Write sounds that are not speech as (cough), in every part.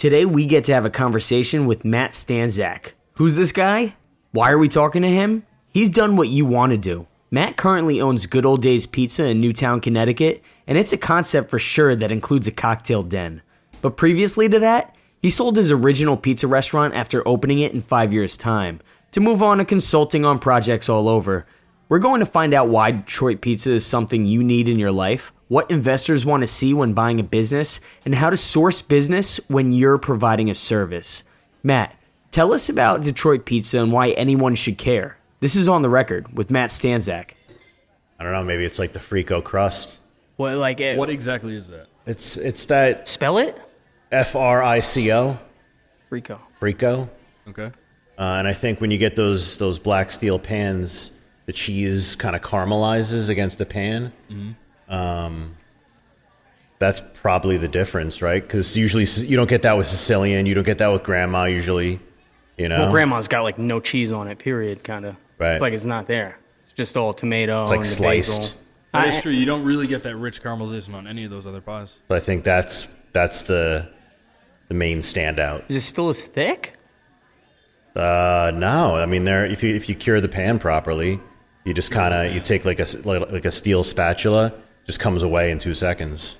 Today we get to have a conversation with Matt Stanzak. Who's this guy? Why are we talking to him? He's done what you want to do. Matt currently owns Good Old Days Pizza in Newtown, Connecticut, and it's a concept for sure that includes a cocktail den. But previously to that, he sold his original pizza restaurant after opening it in five years' time to move on to consulting on projects all over. We're going to find out why Detroit pizza is something you need in your life, what investors want to see when buying a business, and how to source business when you're providing a service. Matt, tell us about Detroit pizza and why anyone should care. This is on the record with Matt Stanzak. I don't know. Maybe it's like the Frico crust. What like it, What exactly is that? It's it's that spell it? F R I C O Rico. Frico. Okay. Uh, and I think when you get those those black steel pans, the cheese kind of caramelizes against the pan. Um, that's probably the difference, right? Because usually you don't get that with Sicilian. You don't get that with grandma usually. You know, Well, grandma's got like no cheese on it. Period. Kind of. Right. It's like it's not there. It's just all tomato. It's like and sliced. basil. That I- is true. You don't really get that rich caramelization on any of those other pies. So I think that's that's the the main standout. Is it still as thick? Uh, no, I mean there. If you if you cure the pan properly, you just kind of you take like a s- like, like a steel spatula, just comes away in two seconds,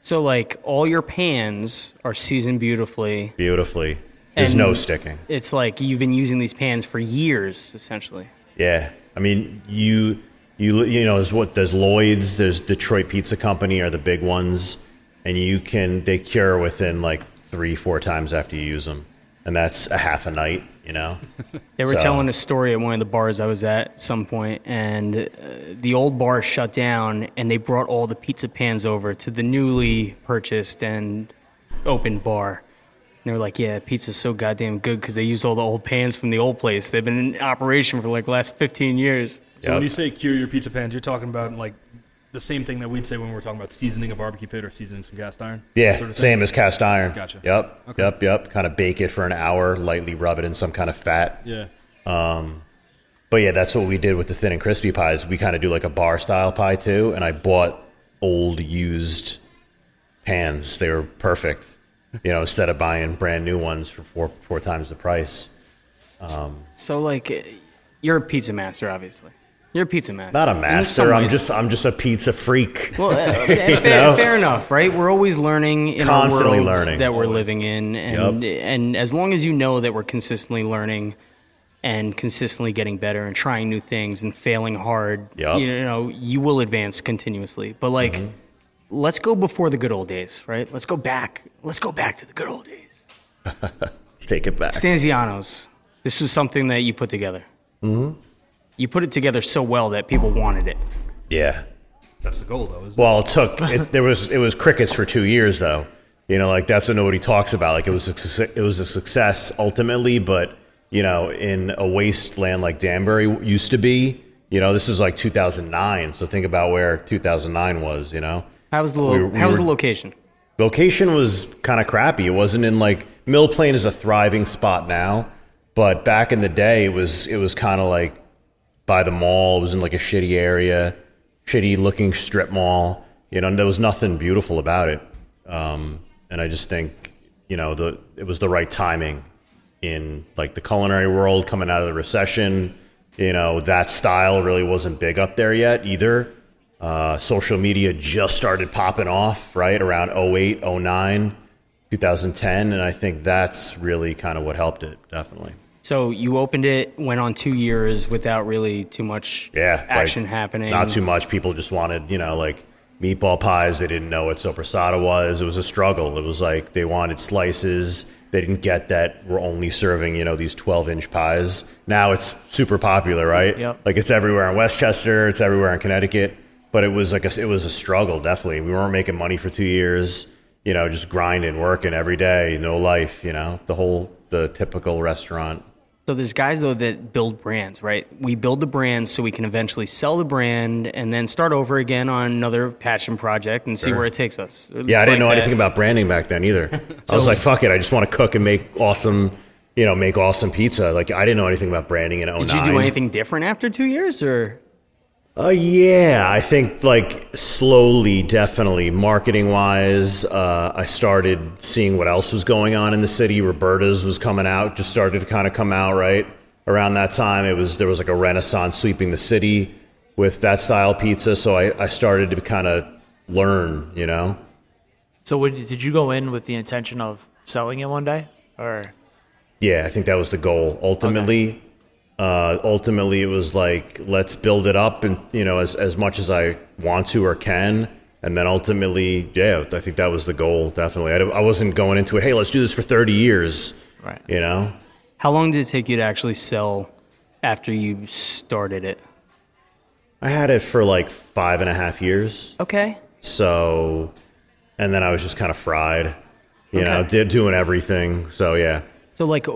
So like all your pans are seasoned beautifully. beautifully. There's no sticking. It's like you've been using these pans for years, essentially. Yeah, I mean you you you know there's what there's Lloyd's, there's Detroit Pizza Company are the big ones, and you can they cure within like three four times after you use them, and that's a half a night. You know, (laughs) They were So- telling a story at one of the bars I was at some point, and uh, the old bar shut down, and they brought all the pizza pans over to the newly purchased and opened bar. And they were like, "Yeah, pizza's so goddamn good because they used all the old pans from the old place. They've been in operation for like the last 15 years." So Yep. when you say cure your pizza pans, you're talking about like the same thing that we'd say when we're talking about seasoning a barbecue pit or seasoning some cast iron. yeah, sort of same as cast iron. Gotcha. Yep, Okay. yep, yep. Kind of bake it for an hour, lightly rub it in some kind of fat. Yeah. But yeah, that's what we did with the thin and crispy pies. We kind of do like a bar style pie too, and I bought old used pans. They were perfect. You know, instead of buying brand new ones for four four times the price. So like, uh, you're a pizza master, obviously. You're a pizza master. Not a master. I'm just I'm just a pizza freak. Well, (laughs) uh, fair, fair enough, right? We're always learning in Constantly our worlds learning. that we're living in, and Yep. and as long as you know that we're consistently learning and consistently getting better and trying new things and failing hard, Yep. you know, you will advance continuously. But like, Mm-hmm. let's go before the good old days, right? Let's go back. Let's go back to the good old days. (laughs) Let's take it back. Stanziano's. This was something that you put together. Mm-hmm. You put it together so well that people wanted it. Yeah. That's the goal, though, isn't Well, it took it, (laughs) there was it was crickets for two years though. You know, like that's what nobody talks about. Like it was a, it was a success ultimately, but you know, in a wasteland like Danbury used to be, you know, this is like 2009. So think about where 2009 was. You know, How was the lo- We- we how was were- the location? location was kind of crappy. It wasn't in like Mill Plain is a thriving spot now, but back in the day, it was it was kind of like by the mall. It was in like a shitty area, shitty looking strip mall. You know, there was nothing beautiful about it. Um, and I just think you know the it was the right timing in like the culinary world coming out of the recession. You know, that style really wasn't big up there yet either. Uh, social media just started popping off, right? Around 08, 09, 2010. And I think that's really kind of what helped it, definitely. So you opened it, went on two years without really too much Yeah. like, action happening. Not too much. People just wanted, you know, like meatball pies. They didn't know what sopressata was. It was a struggle. It was like they wanted slices. They didn't get that we're only serving, you know, these 12 inch pies. Now it's super popular, right? Yep. Like it's everywhere in Westchester. It's everywhere in Connecticut. But it was like a, it was a struggle, definitely. We weren't making money for two years. You know, just grinding, working every day, no life. You know, the whole the typical restaurant. So there's guys though that build brands, right? We build the brand so we can eventually sell the brand and then start over again on another passion project and see where it takes us. It's Yeah, I didn't like know that. anything about branding back then either. (laughs) I was like, fuck it, I just want to cook and make awesome, you know, make awesome pizza. Like I didn't know anything about branding in 09. Did you do oh anything different after two years, or Uh, yeah, I think like slowly, definitely, marketing wise, uh, I started seeing what else was going on in the city. Roberta's was coming out, just started to kind of come out right around that time. It was there was like a renaissance sweeping the city with that style pizza, so I, I started to kind of learn, you know. So, would, did you go in with the intention of selling it one day, or Yeah, I think that was the goal. Ultimately, uh, ultimately, it was like let's build it up, and you know, as as much as I want to or can, and then ultimately, yeah, I think that was the goal. Definitely, I, I wasn't going into it. Hey, let's do this for thirty years. Right. You know, How long did it take you to actually sell after you started it? I had it for like five and a half years. Okay. So, and then I was just kind of fried. You know, did doing everything. So yeah, So, like,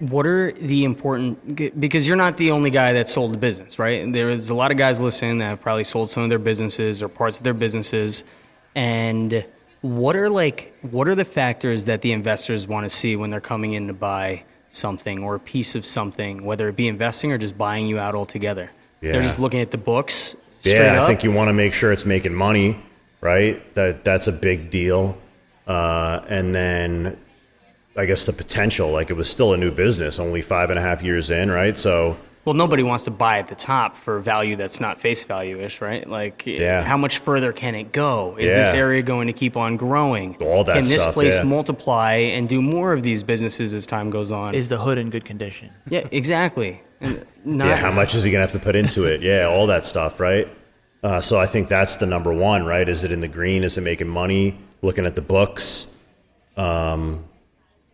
what are the important? Because you're not the only guy that sold the business, right? There's a lot of guys listening that have probably sold some of their businesses or parts of their businesses. And what are like, what are the factors that the investors want to see when they're coming in to buy something or a piece of something, whether it be investing or just buying you out altogether? They're just looking at the books. Yeah, up? I think you want to make sure it's making money, right? That that's a big deal. Uh, and then I guess the potential, like it was still a new business, only five and a half years in, right? So Well, nobody wants to buy at the top for value that's not face value ish, right? Like, Yeah. how much further can it go? Is this area going to keep on growing? All that Can this stuff, place yeah. multiply and do more of these businesses as time goes on? is the hood in good condition? yeah, exactly. Not, yeah, how much is he gonna have to put into it? Yeah, all that stuff, right? Uh, so I think that's the number one, right? Is it in the green? Is it making money? Looking at the books, um,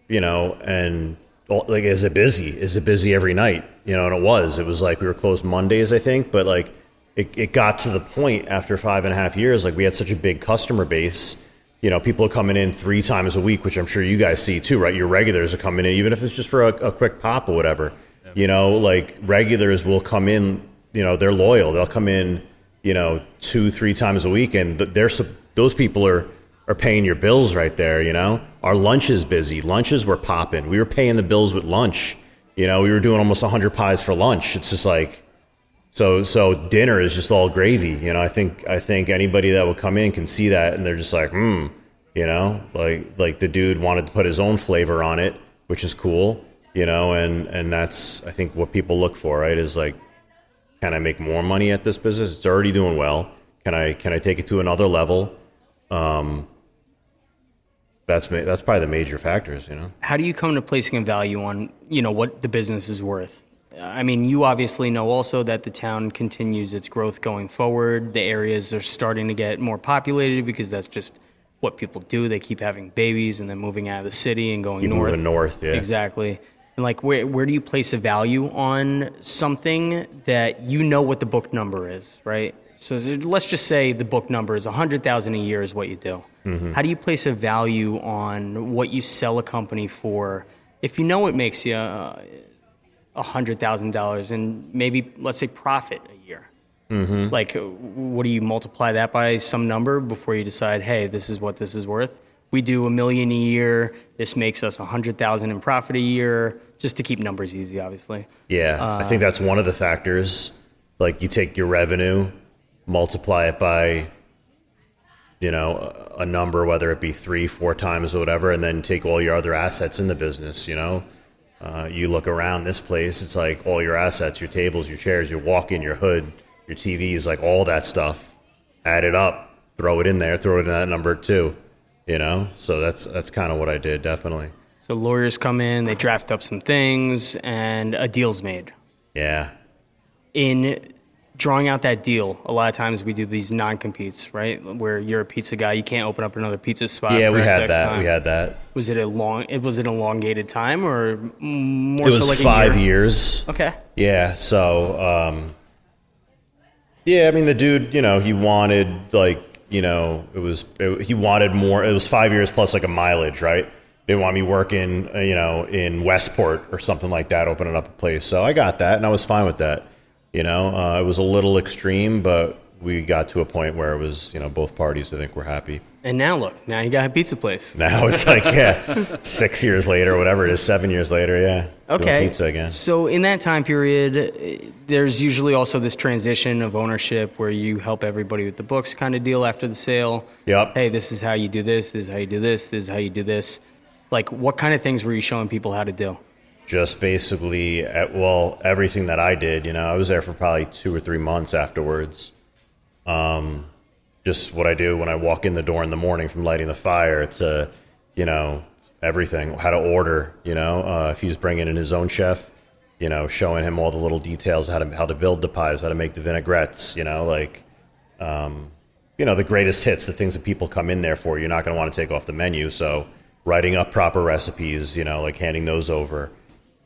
you know, and like, is it busy? Is it busy every night? You know, and it was. It was like we were closed Mondays, I think, but like it, it got to the point after five and a half years, like we had such a big customer base. You know, people are coming in three times a week, which I'm sure you guys see too, right? Your regulars are coming in, even if it's just for a, a quick pop or whatever. You know, like regulars will come in. You know, they're loyal. They'll come in. You know, two, three times a week, and th- they're those people are are paying your bills right there. You know, our lunch is busy. Lunches were popping. We were paying the bills with lunch. You know, we were doing almost 100 pies for lunch. It's just like so so dinner is just all gravy. You know, I think I think anybody that would come in can see that and they're just like, hmm, you know, like like the dude wanted to put his own flavor on it, which is cool, you know, and and that's I think what people look for, right? Is like, can I make more money at this business? It's already doing well. Can I can I take it to another level? Um, that's ma- that's probably the major factors, you know. how do you come to placing a value on you know what the business is worth? I mean you obviously know also that the town continues its growth going forward. The areas are starting to get more populated because that's just what people do. They keep having babies and then moving out of the city and going Keep north. moving north, yeah. exactly. And like where, where do you place a value on something that you know what the book number is right so let's just say the book number is 100000 a year is what you do Mm-hmm. how do you place a value on what you sell a company for if you know it makes you uh, $100000 and maybe let's say profit a year Mm-hmm. like uh, what do you multiply that by some number before you decide hey this is what this is worth we do a million a year this makes us 100000 in profit a year just to keep numbers easy obviously Yeah, I think that's one of the factors. Like you take your revenue, multiply it by, you know, a number, whether it be three, four times or whatever, and then take all your other assets in the business. You know, uh, you look around this place, it's like all your assets, your tables, your chairs, your walk-in, your hood, your TVs, like all that stuff. Add it up, throw it in there, throw it in that number too. You know, so that's that's kind of what I did, definitely. so lawyers come in they draft up some things and a deal's made Yeah, in drawing out that deal, a lot of times we do these non-competes, right? Where you're a pizza guy, you can't open up another pizza spot. yeah, we had that. time. We had that. Was it a long? It was an elongated time, or more It was so like five year? years. Okay. Yeah. So, um, yeah, I mean, the dude, you know, he wanted like, you know, it was it, he wanted more. It was five years plus like a mileage, right? Didn't want me working, uh, you know, in Westport or something like that, opening up a place. So I got that, and I was fine with that. You know, uh, it was a little extreme, but we got to a point where it was, you know, both parties I think were happy. And now look, now you got a pizza place. (laughs) Now it's like, yeah, six years later, whatever it is, seven years later, yeah. Okay. pizza again. So in that time period, eh, there's usually also this transition of ownership where you help everybody with the books kind of deal after the sale. Yep. Hey, this is how you do this. This is how you do this. This is how you do this. Like, what kind of things were you showing people how to do? Just basically, at, well, everything that I did, you know, I was there for probably two or three months afterwards. Um, just what I do when I walk in the door in the morning from lighting the fire to, you know, everything, how to order, you know, uh, if he's bringing in his own chef, you know, showing him all the little details, how to, how to build the pies, how to make the vinaigrettes, you know, like, um, you know, the greatest hits, the things that people come in there for, you're not going to want to take off the menu. So writing up proper recipes, you know, like handing those over,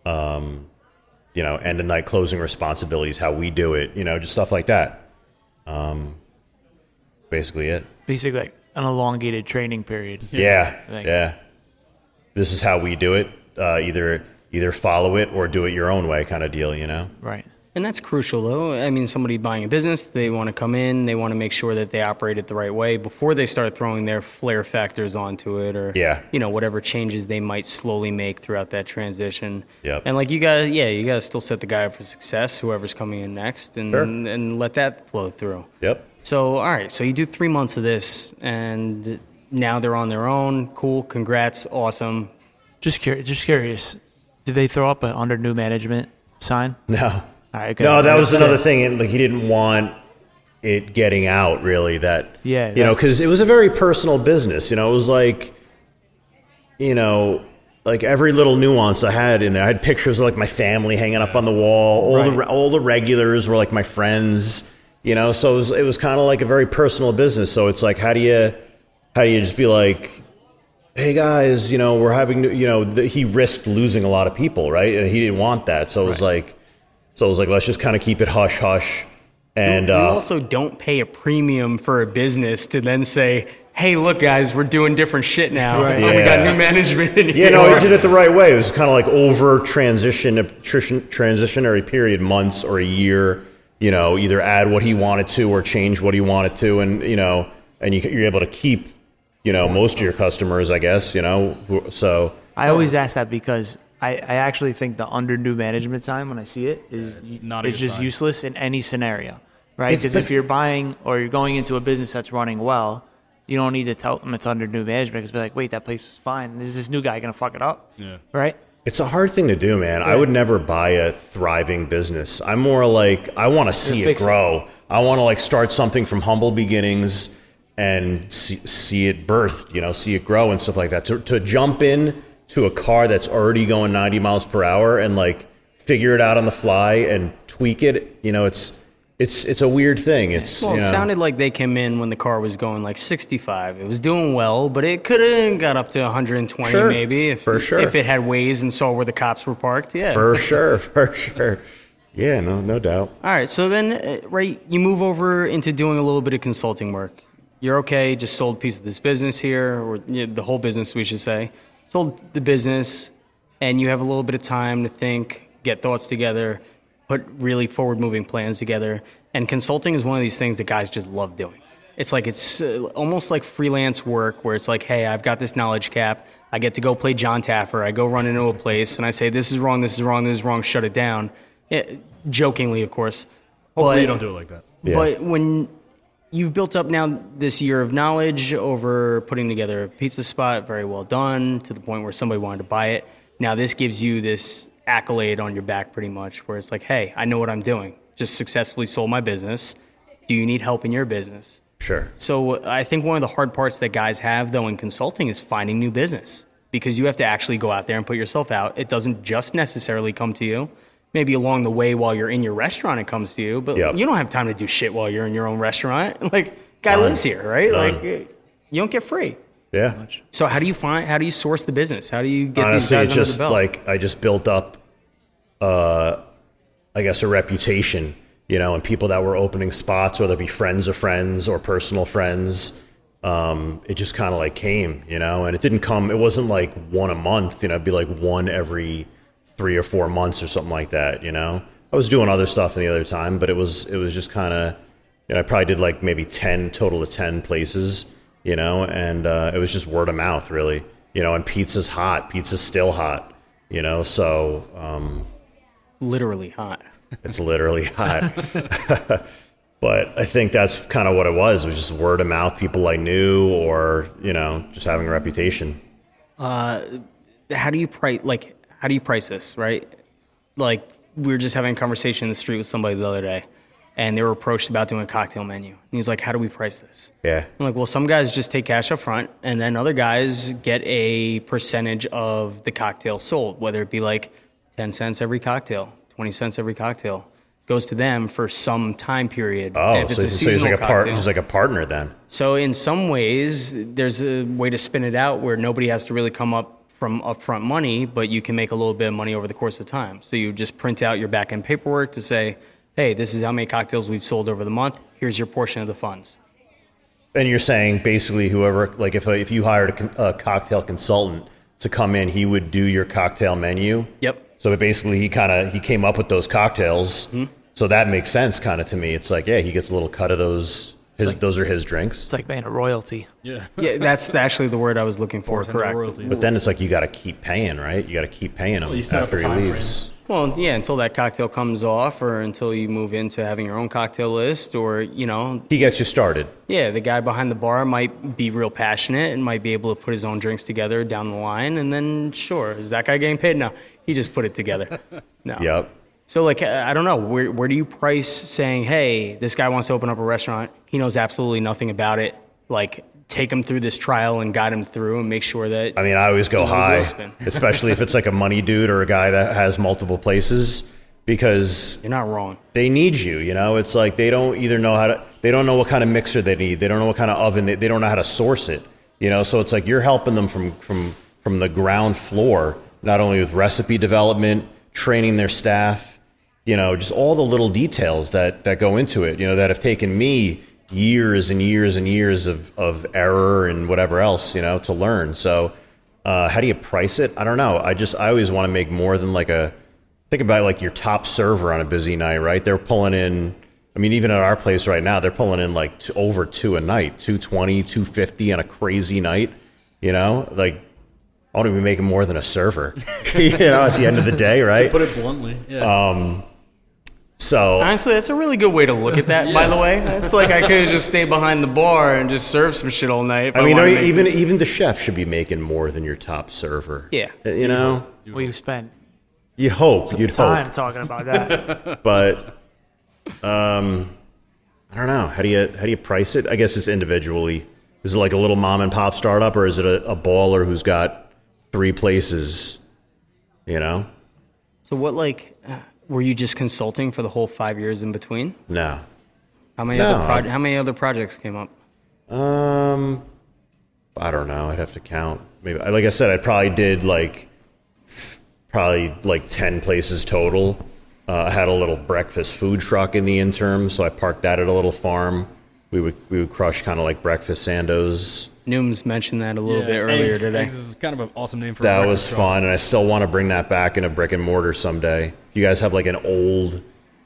um, you know, end of night closing responsibilities, how we do it, you know, just stuff like that. Um, basically it. Basically, like an elongated training period. Yeah, Like- yeah. This is how we do it. Uh, either either follow it or do it your own way, kind of deal. You know. Right. And that's crucial, though. I mean, somebody buying a business, they want to come in, they want to make sure that they operate it the right way before they start throwing their flair factors onto it, or Yeah. you know, whatever changes they might slowly make throughout that transition. Yep. And like you got, yeah, you got to still set the guy up for success, whoever's coming in next, and Sure. and let that flow through. Yep. So, all right, so you do three months of this, and now they're on their own. Cool, congrats, awesome. Just curious. Just curious. Did they throw up a under new management sign? No. Right. good. No, that was another thing. and, Like he didn't want it getting out really. That Yeah, you know, because it was a very personal business. You know, it was like, you know, like every little nuance I had in there. I had pictures of like my family hanging up on the wall. All the all the regulars were like my friends. You know, so it was it was kind of like a very personal business. So it's like, how do you how do you just be like, hey guys, you know, we're having, you know, the, he risked losing a lot of people, right? And he didn't want that. So it was like, so I was like, let's just kind of keep it hush hush. And you uh, also don't pay a premium for a business to then say, "Hey, look, guys, we're doing different shit now. Right. (laughs) We got new management in yeah, here." no, he did it the right way. It was kind of like over transition, transitionary period, months or a year. You know, either add what he wanted to or change what he wanted to, and you know, and you, you're able to keep, you know, most of your customers, I guess. You know, so I always ask that because I, I actually think the under new management time when I see it is not a it's just sign. useless in any scenario, right? Because if you're buying or you're going into a business that's running well, you don't need to tell them it's under new management because be like, wait, that place was fine. Is this new guy gonna fuck it up? Yeah. Right. It's a hard thing to do, man. I would never buy a thriving business. I'm more like I want to see it fix it. grow. I want to like start something from humble beginnings and see, see it birthed, you know, see it grow and stuff like that. To, to jump in to a car that's already going 90 miles per hour and like figure it out on the fly and tweak it, you know, it's it's it's a weird thing. It's Well, you it know, sounded like they came in when the car was going like 65. It was doing well, but it could have got up to 120 Sure. maybe if For sure. if it had ways and saw where the cops were parked. Yeah. for sure, (laughs) for sure. Yeah, no, no doubt. All right, so then, uh, right, you move over into doing a little bit of consulting work. You're okay, just sold a piece of this business here, or you know, the whole business, we should say. Sold the business, and you have a little bit of time to think, get thoughts together, put really forward moving plans together. And consulting is one of these things that guys just love doing. It's like it's uh, almost like freelance work where it's like, hey, I've got this knowledge cap. I get to go play Jon Taffer. I go run into a place and I say, this is wrong, this is wrong, this is wrong, shut it down. Eh, jokingly, of course. Hopefully, But- you don't do it like that. Yeah. But when you've built up now this year of knowledge over putting together a pizza spot, very well done, to the point where somebody wanted to buy it. Now this gives you this accolade on your back, pretty much, where it's like, hey, I know what I'm doing. Just successfully sold my business. Do you need help in your business? Sure. So uh, I think one of the hard parts that guys have though in consulting is finding new business because you have to actually go out there and put yourself out. It doesn't just necessarily come to you. Maybe along the way while you're in your restaurant it comes to you, but Yep. you don't have time to do shit while you're in your own restaurant. (laughs) Like guy None. lives here, right? None. Like you don't get free. Yeah. So how do you find how do you source the business? How do you get honestly these guys it's just the like i just built up uh i guess a reputation you know and people that were opening spots whether it be friends of friends or personal friends um it just kind of like came you know and it didn't come it wasn't like one a month you know it'd be like one every three or four months or something like that you know i was doing other stuff in the other time but it was it was just kind of you know, I probably did like maybe ten total of ten places, you know, and uh, it was just word of mouth, really, you know. And pizza's hot, pizza's still hot, you know, so um, Literally hot. (laughs) it's literally hot. (laughs) but I think that's kind of what it was. It was just word of mouth, people I knew, or you know, just having a reputation. how do you price like how do you price this right like we were just having a conversation in the street with somebody the other day and they were approached about doing a cocktail menu and he's like how do we price this Yeah. i'm like well some guys just take cash up front and then other guys get a percentage of the cocktail sold whether it be like 10 cents every cocktail 20 cents every cocktail goes to them for some time period Oh, if so, so he's like a part. He's like a partner then. so in some ways, there's a way to spin it out where nobody has to really come up from upfront money, but you can make a little bit of money over the course of time. So you just print out your back end paperwork to say, hey, this is how many cocktails we've sold over the month. Here's your portion of the funds. And you're saying basically whoever, like if if you hired a, a cocktail consultant to come in, he would do your cocktail menu. Yep. So basically, he kind of he came up with those cocktails. Hmm? So that makes sense, kind of to me. It's like, yeah, he gets a little cut of those. His, those are his drinks. It's like paying a royalty. Yeah. (laughs) Yeah, that's actually the word I was looking for. Bartender Correct. royalties. But then it's like you got to keep paying, right? You got to keep paying him you set up after he time frame. leaves. Well, yeah, until that cocktail comes off, or until you move into having your own cocktail list, or you know, He gets you started. Yeah, the guy behind the bar might be real passionate and might be able to put his own drinks together down the line. And then, sure, is that guy getting paid? No, he just put it together. (laughs) No. Yep. So, like, I don't know. Where, where do you price saying, hey, this guy wants to open up a restaurant? He knows absolutely nothing about it. Like, take him through this trial and guide him through and make sure that. I mean, I always go high, (laughs) especially if it's like a money dude or a guy that has multiple places, because you're not wrong. they need you. You know, it's like they don't either know how to, they don't know what kind of mixer they need, they don't know what kind of oven, they, they don't know how to source it. You know, so it's like you're helping them from from from the ground floor, not only with recipe development, training their staff, you know, just all the little details that that go into it. You know, that have taken me years and years and years of of error and whatever else, you know, to learn. So. Uh, how do you price it? I don't know. I just I always want to make more than like a think about like your top server on a busy night, right? They're pulling in. I mean, even at our place right now, they're pulling in like t- over two a night, 220, 250 on a crazy night. You know, like I want to be making more than a server. (laughs) you know, at the end of the day, right? Put it bluntly. Yeah. So Honestly, that's a really good way to look at that, by the way. (laughs) It's like I could have just stayed behind the bar and just served some shit all night. if I mean, wanted even this- even the chef should be making more than your top server. Yeah. you know, We've spent you hope you'd time hope, talking about that. (laughs) but um, I don't know. How do you how do you price it? I guess it's individually. Is it like a little mom and pop startup, or is it a, a baller who's got three places? You know, So what like uh, were you just consulting for the whole five years in between? no. How many No, other pro- how many other projects came up? Um, I don't know. I'd have to count. Maybe, like I said, I probably did like probably like ten places total. Uh, I had a little breakfast food truck in the interim, so I parked that at a little farm. We would we would crush kind of like breakfast sandos. Nooms mentioned that a little Yeah, bit earlier eggs, today. Eggs is kind of an awesome name for That breakfast was truck. fun, and I still want to bring that back in a brick and mortar someday. If you guys have like an old,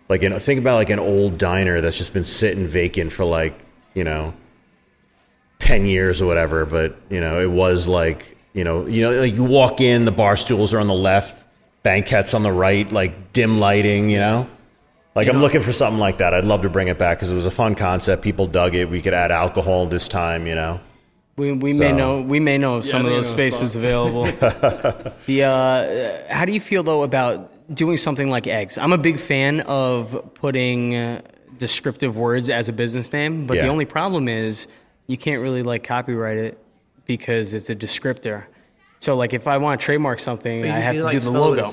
like an, think about like an old diner that's just been sitting vacant for like you know, ten years or whatever. But you know, it was like you know, you know, like you walk in, the bar stools are on the left, banquettes on the right, like dim lighting. You know, like I'm looking for something like that. I'd love to bring it back because it was a fun concept. People dug it. We could add alcohol this time. You know. We, we may know we may know of some of they those spaces available. (laughs) the uh, how do you feel though about doing something like eggs? I'm a big fan of putting uh, descriptive words as a business name, but the only problem is you can't really like copyright it because it's a descriptor. So like if I want to trademark something, I have to do the logo.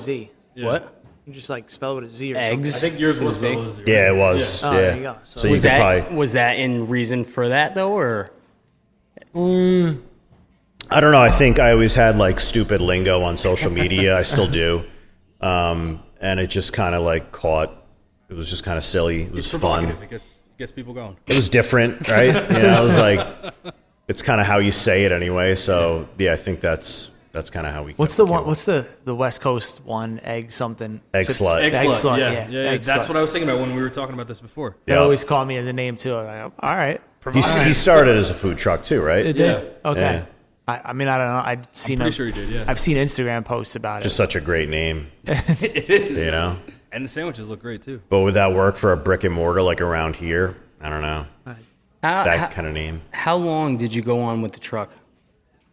What? You just like spell it with a Z or Eggs. I think yours was Zig. spelled as yours. Yeah, it was. Oh, yeah. there you. So, So you Was could that probably. was that in reason for that though, or I don't know. I think I always had like stupid lingo on social media. I still do. (laughs) Um, and it just kind of like caught. It was just kind of silly. It was It's fun. It gets, gets people going. It was different, right? (laughs) You know, it was like it's kind of how you say it anyway. So yeah, I think that's that's kind of how we. What's the one? up- What's the the West Coast one? Egg something. Egg It's a- slut. Egg Egg slut, slut, yeah, yeah, yeah, yeah. Egg That's slut. what I was thinking about when we were talking about this before. They Yeah. always call me as a name too. I go, all right. He, he started as a food truck too, right? It Yeah. did? Okay. Yeah. I, I mean, I don't know. I've seen. pretty a- sure he did, yeah. I've seen Instagram posts about Just it. Just such a great name, (laughs) it is. you know. And the sandwiches look great too. But would that work for a brick and mortar like around here? I don't know. How, That how, kind of name. how long did you go on with the truck?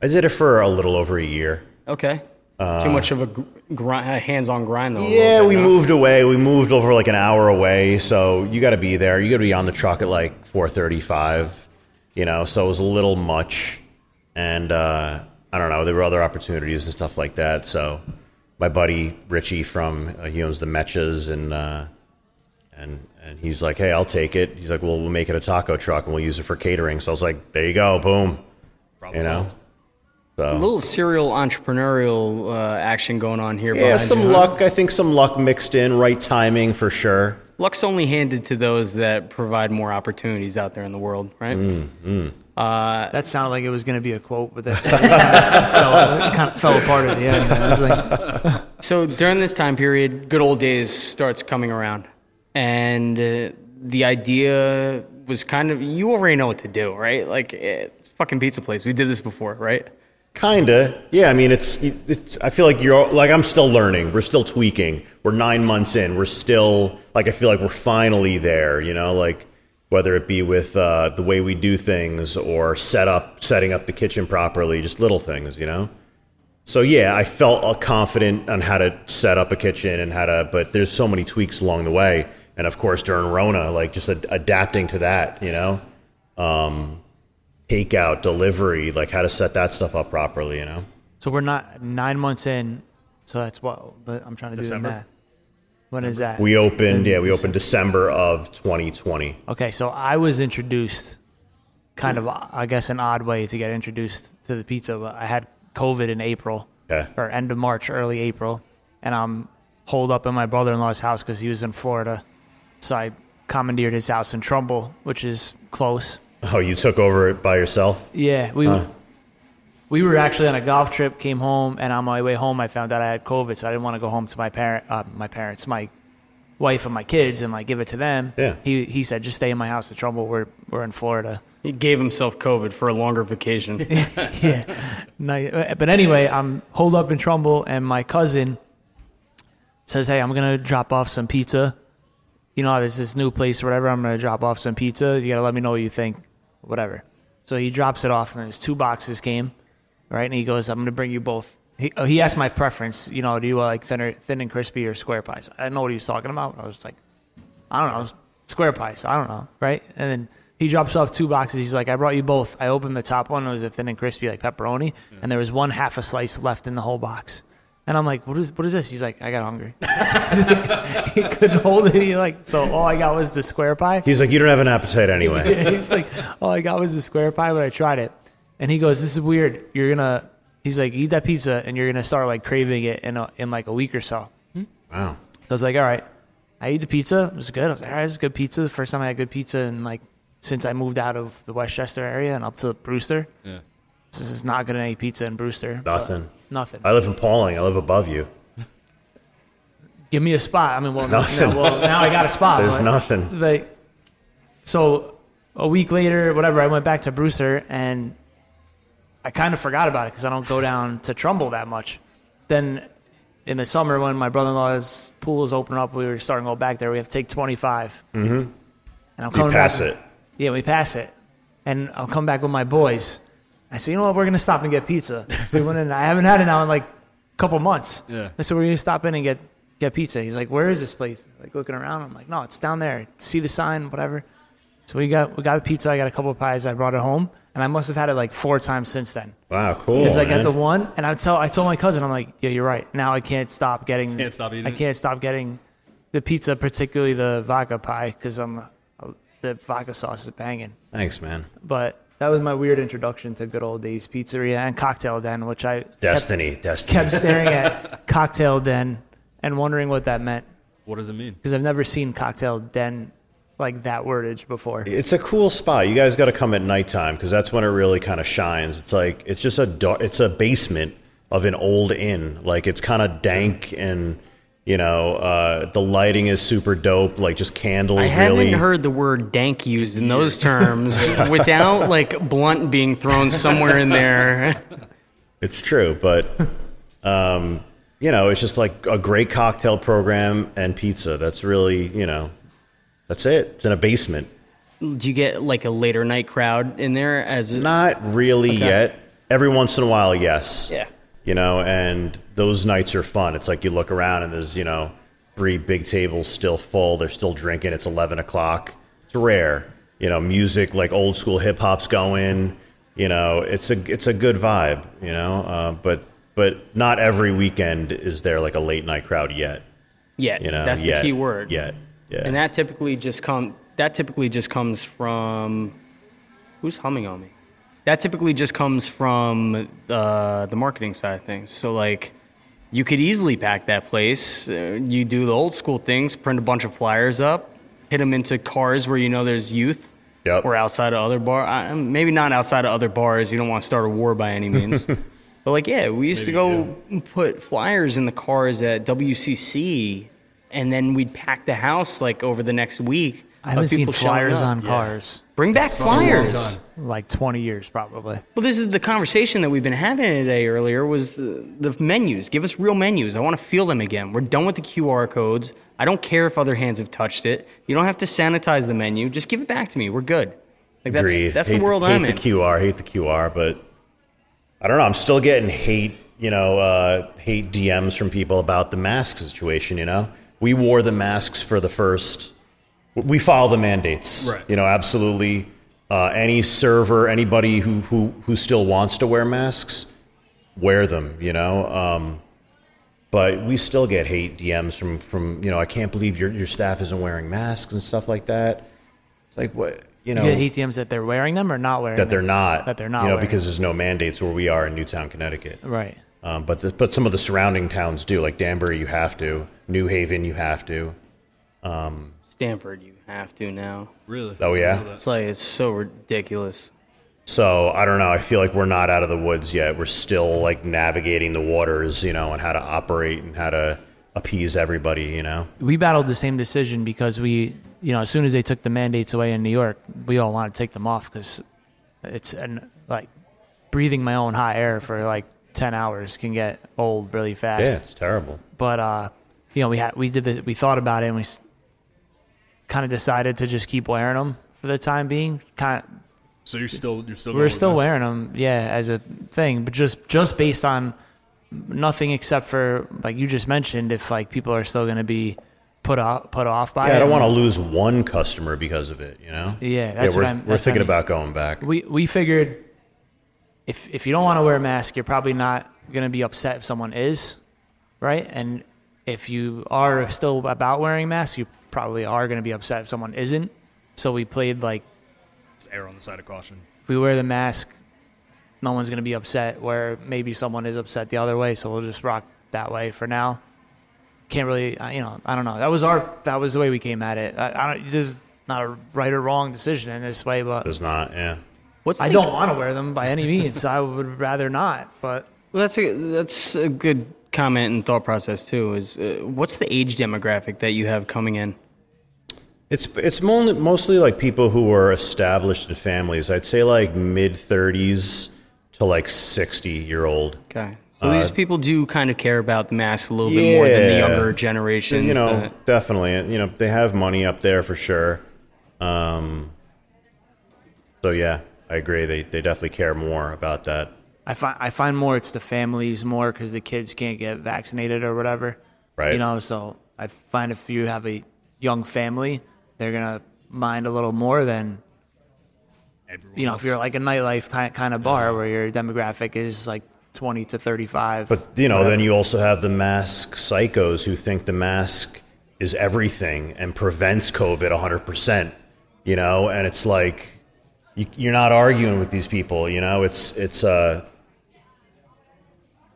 I did it for a little over a year. Okay. Too uh, much of a gr- grind, hands-on grind though. Yeah, bit, we no? moved away. We moved over like an hour away, so you got to be there. You got to be on the truck at like four thirty-five. You know, so it was a little much, and uh, I don't know. There were other opportunities and stuff like that. So my buddy Richie from uh, he owns the Mechas, and uh, and and he's like, "Hey, I'll take it." He's like, "Well, we'll make it a taco truck and we'll use it for catering." So I was like, "There you go, boom." Problem You know. solved. A little serial entrepreneurial uh, action going on here. yeah, some you, huh? luck. I think some luck mixed in, right timing for sure. Luck's only handed to those that provide more opportunities out there in the world, right? Mm. That sounded like it was going to be a quote, but that (laughs) fell, kind of fell apart at the end. I was like, (laughs) So during this time period, good old days starts coming around, and uh, the idea was kind of you already know what to do, right? Like eh, it's a fucking pizza place. We did this before, right? Kinda, yeah. I mean, it's, it's. I feel like you're like I'm still learning. We're still tweaking. We're nine months in. We're still like I feel like we're finally there. You know, like whether it be with uh, the way we do things or set up, setting up the kitchen properly, just little things. You know. So yeah, I felt uh, confident on how to set up a kitchen and how to. But there's so many tweaks along the way, and of course during Rona, like just ad- adapting to that. You know. Um, takeout, delivery, like how to set that stuff up properly, you know? so we're not nine months in. So that's what. But I'm trying to do December? the math. When is that? We opened, In yeah, we December. opened December of 2020. Okay, so I was introduced, kind of, I guess, an odd way to get introduced to the pizza. But I had COVID in April, Okay. or end of March, early April, and I'm holed up in my brother-in-law's house because he was in Florida. So I commandeered his house in Trumbull, which is close. Oh, you took over it by yourself? Yeah, we we were actually on a golf trip. Came home, and on my way home, I found out I had COVID, so I didn't want to go home to my parent, uh, my parents, my wife, and my kids, and like give it to them. Yeah. He he said, just stay in my house in Trumbull. We're we're in Florida. He gave himself COVID for a longer vacation. (laughs) yeah. Nice. But anyway, I'm holed up in Trumbull, and my cousin says, "Hey, I'm gonna drop off some pizza. You know, there's this new place or whatever. I'm gonna drop off some pizza. You gotta let me know what you think, whatever." So he drops it off, and there's two boxes came, right? And he goes, "I'm gonna bring you both." He, oh, he asked my preference. You know, do you like thinner, thin and crispy or square pies? I didn't know what he was talking about. I was like, I don't know, square pies. I don't know, right? And then he drops off two boxes. He's like, I brought you both. I opened the top one. It was a thin and crispy, like pepperoni, and there was one half a slice left in the whole box. And I'm like, what is what is this? He's like, I got hungry. (laughs) he couldn't hold it. He like, so all I got was the square pie. He's like, you don't have an appetite anyway. (laughs) He's like, all I got was the square pie, but I tried it. And he goes, this is weird. You're gonna. He's like, eat that pizza, and you're gonna start like craving it in a, in like a week or so. Hmm? wow. I was like, all right. I ate the pizza. It was good. I was like, all right, this is good pizza. The first time I had good pizza in like since I moved out of the Westchester area and up to Brewster. Yeah. This is not good any pizza in Brewster. Nothing. Nothing. I live in Pawling. I live above you. Give me a spot. I mean, well, Nothing. you well now I got a spot. There's nothing. Like, so a week later, whatever, I went back to Brewster and I kind of forgot about it because I don't go down to Trumbull that much. Then in the summer, when my brother-in-law's pool was opening up, we were starting to go back there. We have to take 25. Mm-hmm. And I'm You coming pass back. it. Yeah, we pass it. And I'll come back with my boys. I said, you know what? We're going to stop and get pizza. (laughs) We went in. I haven't had it now in like a couple months. Yeah. I said, we're going to stop in and get, get pizza. He's like, where is this place? Like looking around. I'm like, no, it's down there. See the sign, whatever. So we got we got the pizza. I got a couple of pies. I brought it home, and I must have had it like four times since then. Wow, cool. Because I got man. the one, and I tell I told my cousin, I'm like, yeah, you're right. Now I can't stop getting. Can't stop eating I can't stop getting the pizza, particularly the vodka pie, because I'm uh, the vodka sauce is banging. Thanks, man. But that was my weird introduction to good old days pizzeria and cocktail den, which I kept, Destiny. Destiny. kept staring at (laughs) cocktail den and wondering what that meant What does it mean? because I've never seen cocktail den like that wordage before. It's a cool spot. You guys got to come at nighttime because that's when it really kind of shines. It's like it's just a dar- it's a basement of an old inn. Like it's kind of dank and you know uh, the lighting is super dope. Like just candles. I haven't really. heard the word dank used in those terms (laughs) without like blunt being thrown somewhere in there. (laughs) It's true, but um, you know, it's just like a great cocktail program and pizza. That's really you know, that's it. It's in a basement. Do you get like a later night crowd in there as Not really yet. Every once in a while, yes. Yeah. You know, and those nights are fun. It's like you look around and there's, you know, three big tables still full. They're still drinking. It's 11 o'clock. It's rare. You know, music like old school hip hop's going. You know, it's a it's a good vibe. You know, uh, but but not every weekend is there like a late night crowd yet. yet? You know, that's yet, the key word. Yet, yeah. And that typically just come that typically just comes from who's humming on me. That typically just comes from uh, the marketing side of things. So like you could easily pack that place. Uh, you do the old school things, print a bunch of flyers up, hit them into cars where you know there's youth. Yep. Or outside of other bar, uh, maybe not outside of other bars. You don't want to start a war by any means. (laughs) but like, yeah, we used to go put flyers in the cars at WCC, and then we'd pack the house like over the next week. I haven't seen flyers on cars Bring back Such flyers. like 20 years probably. Well, this is the conversation that we've been having today earlier was uh, the menus. Give us real menus. I want to feel them again. We're done with the QR codes. I don't care if other hands have touched it. You don't have to sanitize the menu. Just give it back to me. We're good. Like that's Agreed. that's hate, the world hate I'm the in. QR, hate the QR, but I don't know. I'm still getting hate, you know, uh, hate DMs from people about the mask situation. You know, we wore the masks for the first. We follow the mandates. Right. You know, absolutely. Uh, any server, anybody who, who who still wants to wear masks, wear them. You know. Um, but we still get hate DMs from from you know I can't believe your your staff isn't wearing masks and stuff like that. It's like what you know You get ATMs that they're wearing them or not wearing that they're them? not That they're not you know wearing because there's no mandates where we are in Newtown, Connecticut. Right. Um, but the, but some of the surrounding towns do, like Danbury, you have to. New Haven, you have to. Stamford, you have to now. Really? Oh, yeah? I know that. It's like it's so ridiculous. So I don't know. I feel like we're not out of the woods yet. We're still like navigating the waters, you know, and how to operate and how to appease everybody, you know. We battled the same decision because we, you know, as soon as they took the mandates away in New York, we all wanted to take them off because it's an, like breathing my own hot air for like 10 hours can get old really fast. Yeah, it's terrible. but uh, you know, we had we did this, we thought about it, and we kind of decided to just keep wearing them for the time being. Kind of, So you're still you're still. we're still wearing them, yeah, as a thing, but just just based on nothing except for like you just mentioned, if like people are still going to be put off put off by Yeah, it. I don't want to lose one customer because of it, you know. Yeah, that's we're, what I'm- we're that's what thinking I mean. about going back. We we figured if if you don't want to wear a mask, you're probably not going to be upset if someone is, right? And if you are still about wearing masks, you probably are going to be upset if someone isn't. So we played like Just err on the side of caution. if we wear the mask, no one's going to be upset. Where maybe someone is upset the other way, so we'll just rock that way for now. Can't really, uh, you know, I don't know. That was our that was the way we came at it. I, I don't. There's not a right or wrong decision in this way, but There's not, yeah. What's I the- don't (laughs) want to wear them by any means. I would rather not. But Well, that's a that's a good comment and thought process too. Is uh, what's the age demographic that you have coming in? It's it's mostly like people who are established in families. I'd say like mid 30s to like 60 year old. Okay, so these people do kind of care about the mask a little bit more than the younger generations. You know, that- definitely. You know, they have money up there for sure. Um, so yeah, I agree. They they definitely care more about that. I find I find more it's the families more because the kids can't get vaccinated or whatever. Right. You know, so I find if you have a young family, they're gonna mind a little more than Everyone you know else. if you're like a nightlife ty- kind of bar where your demographic is like 20 to 35. But you know, then you also have the mask psychos who think the mask is everything and prevents COVID 100%. You know, and it's like you, you're not arguing with these people. You know, it's it's uh.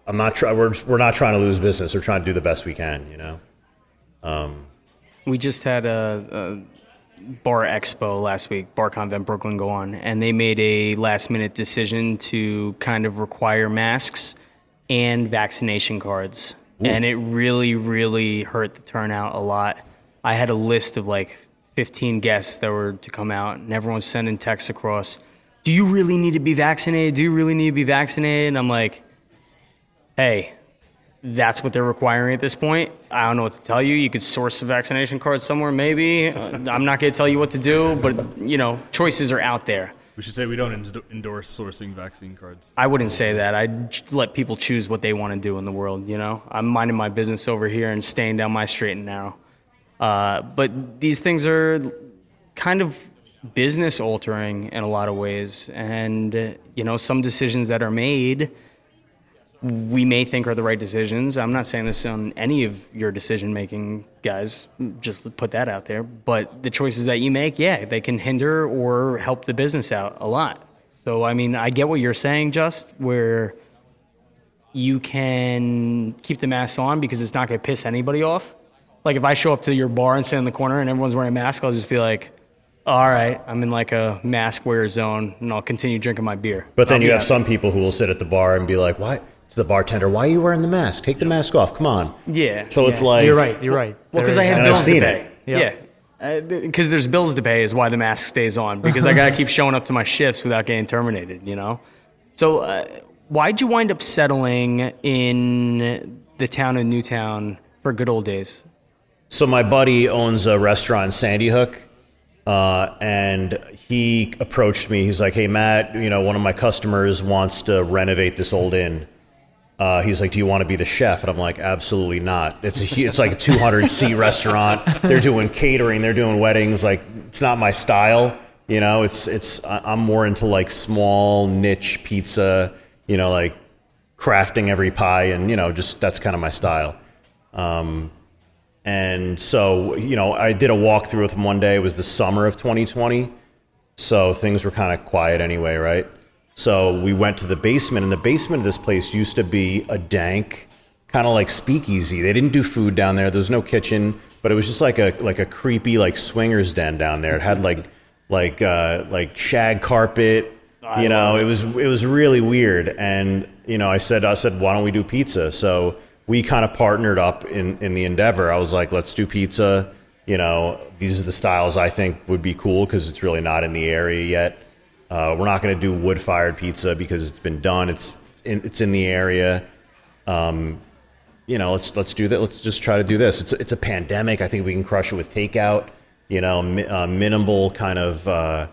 I'm not trying. We're we're not trying to lose business. We're trying to do the best we can. You know. we just had a, a bar expo last week, Bar Convent Brooklyn go on, and they made a last minute decision to kind of require masks and vaccination cards. And it really, really hurt the turnout a lot. I had a list of like 15 guests that were to come out, and everyone's sending texts across. Do you really need to be vaccinated? Do you really need to be vaccinated? And I'm like, hey, that's what they're requiring at this point. I don't know what to tell you. You could source a vaccination card somewhere, maybe. Uh, I'm not going to tell you what to do, but you know, choices are out there. We should say we don't endo- endorse sourcing vaccine cards. I wouldn't say that. I'd let people choose what they want to do in the world. You know, I'm minding my business over here and staying down my straight and narrow. Uh, but these things are kind of business altering in a lot of ways, and uh, you know, some decisions that are made we may think are the right decisions. I'm not saying this on any of your decision making, guys. Just put that out there. But the choices that you make, yeah, they can hinder or help the business out a lot. So, I mean, I get what you're saying, just where you can keep the mask on because it's not going to piss anybody off. Like if I show up to your bar and sit in the corner and everyone's wearing a mask, I'll just be like, all right, I'm in like a mask wearer zone and I'll continue drinking my beer. But then I'll you have happy. some people who will sit at the bar and be like, "Why?" To the bartender, "Why are you wearing the mask? Take the mask off. Come on." Yeah. So it's yeah. like You're right. You're right. Well, because There I is have And that. Bills to pay. it. Yeah. Because there's bills to pay is why the mask stays on. (laughs) Because I got to keep showing up to my shifts without getting terminated, you know? So, uh, why'd you wind up settling in the town of Newtown for good old days? So my buddy owns a restaurant in Sandy Hook, uh, and he approached me. He's like, "Hey Matt, you know, one of my customers wants to renovate this old inn." Uh, he's like, "Do you want to be the chef?" And I'm like, "Absolutely not. It's a it's like a 200 seat (laughs) restaurant. They're doing catering. They're doing weddings. Like, it's not my style. You know, it's it's I'm more into like small niche pizza. You know, like crafting every pie, and you know, just that's kind of my style." Um, and so, you know, I did a walkthrough with him one day. It was the summer of 2020. So things were kind of quiet anyway, right? So we went to the basement, and the basement of this place used to be a dank, kind of like speakeasy. They didn't do food down there. There was no kitchen, but it was just like a like a creepy like swingers den down there. It had like like uh, like shag carpet. You know, it was it was really weird. And you know, I said I said, why don't we do pizza? So we kind of partnered up in in the endeavor. I was like, let's do pizza. You know, these are the styles I think would be cool because it's really not in the area yet. Uh, we're not going to do wood fired pizza because it's been done. It's in, it's in the area. Um, you know, let's let's do that. Let's just try to do this. It's it's a pandemic. I think we can crush it with takeout. You know, mi- uh, minimal kind of uh,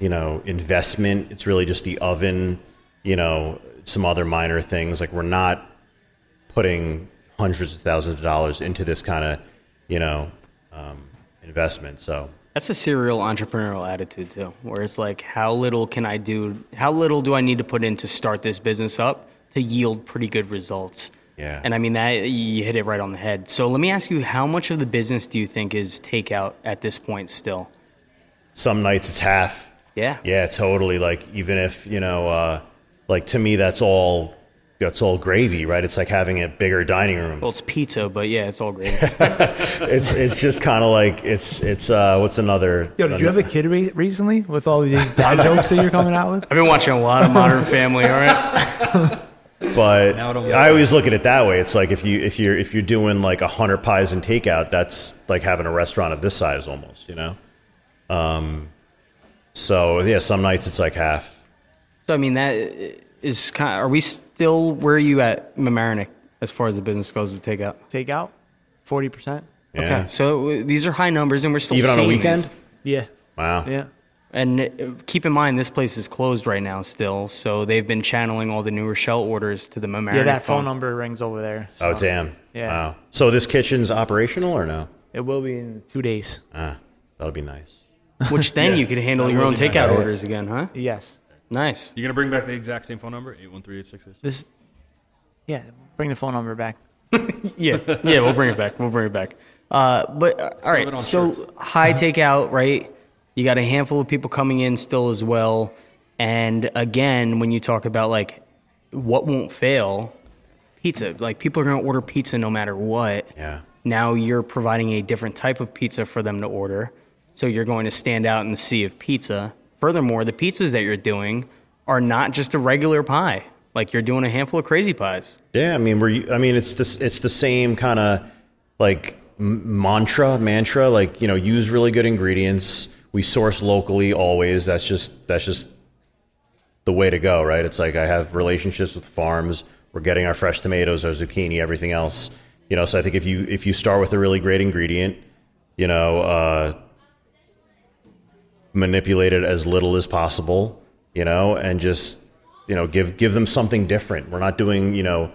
you know investment. It's really just the oven. You know, some other minor things. Like we're not putting hundreds of thousands of dollars into this kind of you know um, investment. So That's a serial entrepreneurial attitude too, where it's like, how little can I do? How little do I need to put in to start this business up to yield pretty good results? Yeah. And I mean that you hit it right on the head. So let me ask you, how much of the business do you think is takeout at this point still? some nights it's half. Yeah. Yeah, totally. Like even if you know, uh, like to me, that's all. That's all gravy, right? It's like having a bigger dining room. Well, it's pizza, but yeah, it's all gravy. (laughs) It's it's just kind of like it's it's uh what's another? Yo, did you have a kid re- recently with all these dad (laughs) jokes that you're coming out with? I've been watching a lot of Modern Family. All right. (laughs) But Now it only I always look at it that way. It's like if you if you're if you're doing like a hundred pies and takeout, that's like having a restaurant of this size almost, you know. Um, so yeah, some nights it's like half. So I mean, that is kind. Of, are we still? Where are you at, Mamaroneck, as far as the business goes with takeout? Takeout, forty percent. Yeah. Okay, so uh, these are high numbers, and we're still Even on a seeing weekend. these. Yeah, Wow. yeah. And uh, keep in mind, this place is closed right now still, so they've been channeling all the newer shell orders to the Mamaroneck Yeah, that phone number rings over there. Oh damn. Yeah. Wow. So this kitchen's operational or no? It will be in two days. Ah, that'll be nice. Which (laughs) then you could handle that your own takeout nice. orders again, huh? Yes. Nice. You're gonna bring back the exact same phone number? Eight one three eight six six. This. Yeah, bring the phone number back. (laughs) Yeah, yeah, we'll bring it back. We'll bring it back. Uh, but uh, all have it right, on so shirts. high takeout, right? You got a handful of people coming in still as well. And again, when you talk about like what won't fail, pizza. Like people are going to order pizza no matter what. Yeah. Now you're providing a different type of pizza for them to order. So you're going to stand out in the sea of pizza. Furthermore, the pizzas that you're doing are not just a regular pie. Like you're doing a handful of crazy pies. Yeah, I mean, we're. I mean, it's this. It's the same kind of like mantra, mantra. Like you know, use really good ingredients. We source locally always. That's just that's just the way to go, right? It's like I have relationships with farms. We're getting our fresh tomatoes, our zucchini, everything else. You know, so I think if you if you start with a really great ingredient, you know, uh, manipulate it as little as possible, you know, and just you know give give them something different. We're not doing you know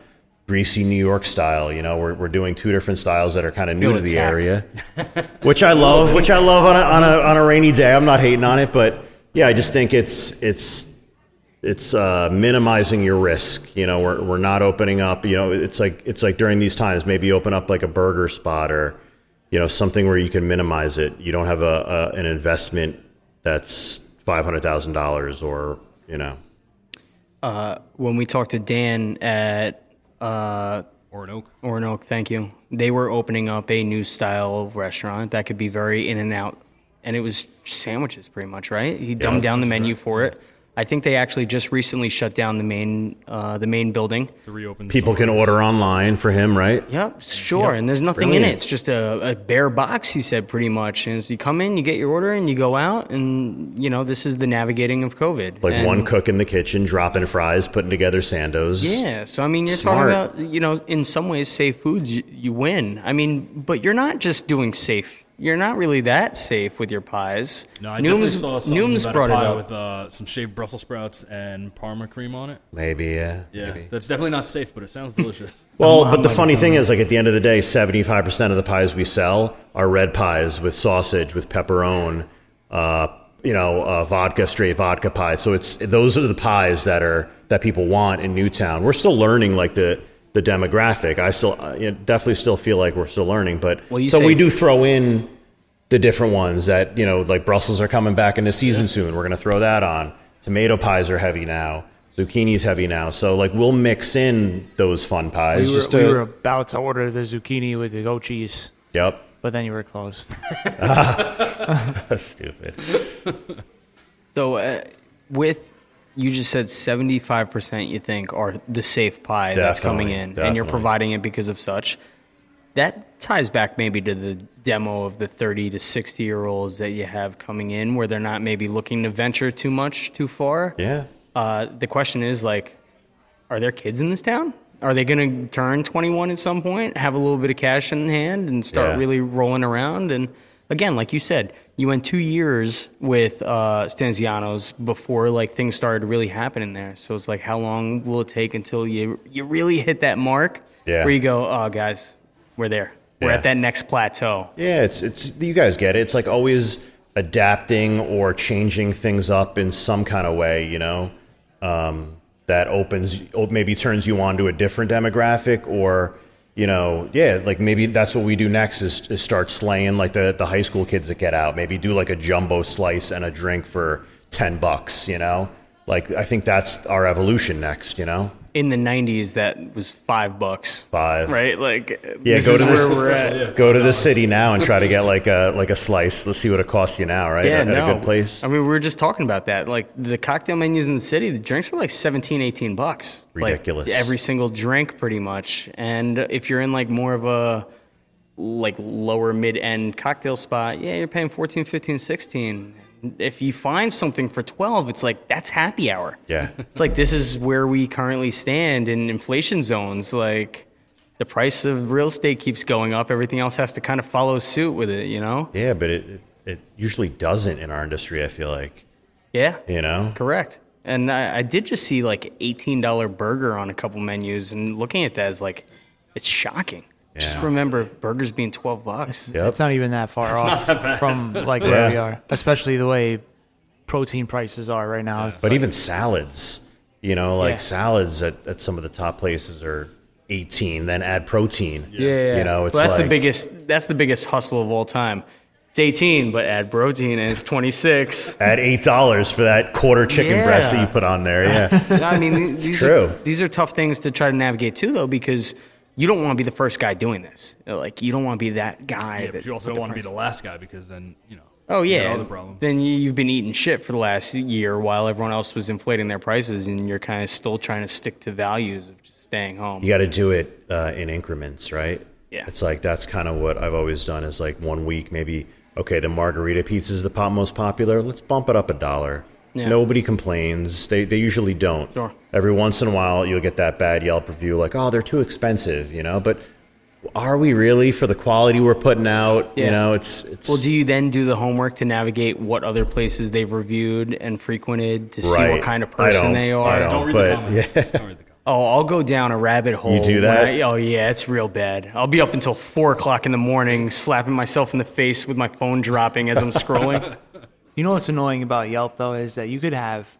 greasy New York style. You know, we're we're doing two different styles that are kind of new to the area, (laughs) which I love. Which I love on a, on a on a rainy day. I'm not hating on it, but yeah, I just think it's it's it's uh, minimizing your risk. You know, we're we're not opening up. You know, it's like it's like during these times, maybe open up like a burger spot or you know something where you can minimize it. You don't have a, a an investment that's five hundred thousand dollars or you know. When we talked to Dan at uh, Or an oak. Thank you. They were opening up a new style of restaurant that could be very in and out, and it was sandwiches pretty much, right? He dumbed down the menu for it. I think they actually just recently shut down the main uh, the main building. To reopen. People can order online for him, right? Yep, sure. And there's nothing in it. It's just a, a bare box, he said, pretty much. And as you come in, you get your order, and you go out, and you know this is the navigating of COVID. Like And- one cook in the kitchen, dropping fries, putting together sandos. Yeah, so I mean, you're Smart. talking about you know, in some ways, safe foods you, you win. I mean, but you're not just doing safe. You're not really that safe with your pies. No, I definitely Nooms, saw something Nooms about brought a it pie up. with uh, some shaved Brussels sprouts and Parma cream on it. Maybe, yeah. Yeah, maybe. that's definitely not safe, but it sounds delicious. (laughs) Well, but the funny thing is, like at the end of the day, seventy-five percent of the pies we sell are red pies with sausage, with pepperoni, uh, you know, uh, vodka, straight vodka pie. So it's those are the pies that are that people want in Newtown. We're still learning, like the the demographic. I still uh, you know, definitely still feel like we're still learning, but Well, so say- we do throw in the different ones that you know, like Brussels are coming back into season soon. We're going to throw that on. Tomato pies are heavy now. Zucchini's heavy now. So like we'll mix in those fun pies. We were, just we were about to order the zucchini with the goat cheese, Yep. but then you were closed. (laughs) (laughs) That's stupid. So, uh, with you just said 75% you think are the safe pie that's coming in, Definitely, and you're providing it because of such. That ties back maybe to the demo of the 30 to 60 year olds that you have coming in where they're not maybe looking to venture too much too far. Yeah. Uh, the question is like, are there kids in this town? Are they going to turn 21 at some point, have a little bit of cash in hand, and start Yeah. really rolling around? And again, like you said, you went two years with uh, Stanziano's before like things started really happening there. So it's like, how long will it take until you you really hit that mark Yeah. where you go, oh, guys, we're there. We're Yeah. at that next plateau. Yeah, it's it's you guys get it. It's like always adapting or changing things up in some kind of way, you know. Um, that opens maybe turns you on to a different demographic or you know, yeah, like maybe that's what we do next is, is start slaying like the, the high school kids that get out. Maybe do like a jumbo slice and a drink for 10 bucks, you know? Like I think that's our evolution next, you know? In the 90s, that was five bucks. Five. Right? Like, Yeah, this go is to this where we're at. go to the city now and try to get like a like a slice. Let's see what it costs you now, right? Yeah, at, no. at a good place. I mean, we were just talking about that. Like the cocktail menus in the city, the drinks are like 17, 18 bucks. Like, Ridiculous. every single drink, pretty much. And if you're in like more of a like lower mid end cocktail spot, yeah, you're paying 14, 15, 16. If you find something for 12, it's like that's happy hour. Yeah. (laughs) It's like this is where we currently stand in inflation zones. Like the price of real estate keeps going up, everything else has to kind of follow suit with it, you know? Yeah, but it, it usually doesn't in our industry. I feel like Yeah. you know. Correct. And I, I did just see like eighteen dollar burger on a couple menus, and looking at that is like, it's shocking. Just remember burgers being twelve bucks. Yep. It's not even that far off from like Yeah. where we are, especially the way protein prices are right now. It's But like- even salads, you know, like Yeah. salads at, at some of the top places are eighteen. Then add protein. Yeah, You know, it's well, that's like the biggest. That's the biggest hustle of all time. It's eighteen, but add protein, and it's twenty six. add eight dollars for that quarter chicken breast that you put on there. Yeah. (laughs) I mean, these, these true. Are, these are tough things to try to navigate too, though, because you don't want to be the first guy doing this. Like, you don't want to be that guy. Yeah, that but you also don't want to be the last guy because then you know. Oh You got yeah. other problems. Then you- you've been eating shit for the last year while everyone else was inflating their prices, and you're kind of still trying to stick to values of just staying home. You got to do it uh, in increments, right? Yeah. It's like that's kind of what I've always done. Is like one week, maybe okay, the margarita pizza is the pop most popular. Let's bump it up a dollar. Yeah. Nobody complains. They they usually don't. Sure. Every once in a while, you'll get that bad Yelp review, like, "Oh, they're too expensive," you know. But are we really for the quality we're putting out? Yeah. You know, it's it's Well, do you then do the homework to navigate what other places they've reviewed and frequented to see what kind of I person don't- they I are? don't. Don't read but, the comments. yeah. Don't read the comments. Oh, I'll go down a rabbit hole. You do that? I- oh yeah, it's real bad. I'll be up until four o'clock in the morning, slapping myself in the face with my phone dropping as I'm scrolling. (laughs) You know what's annoying about Yelp though is that you could have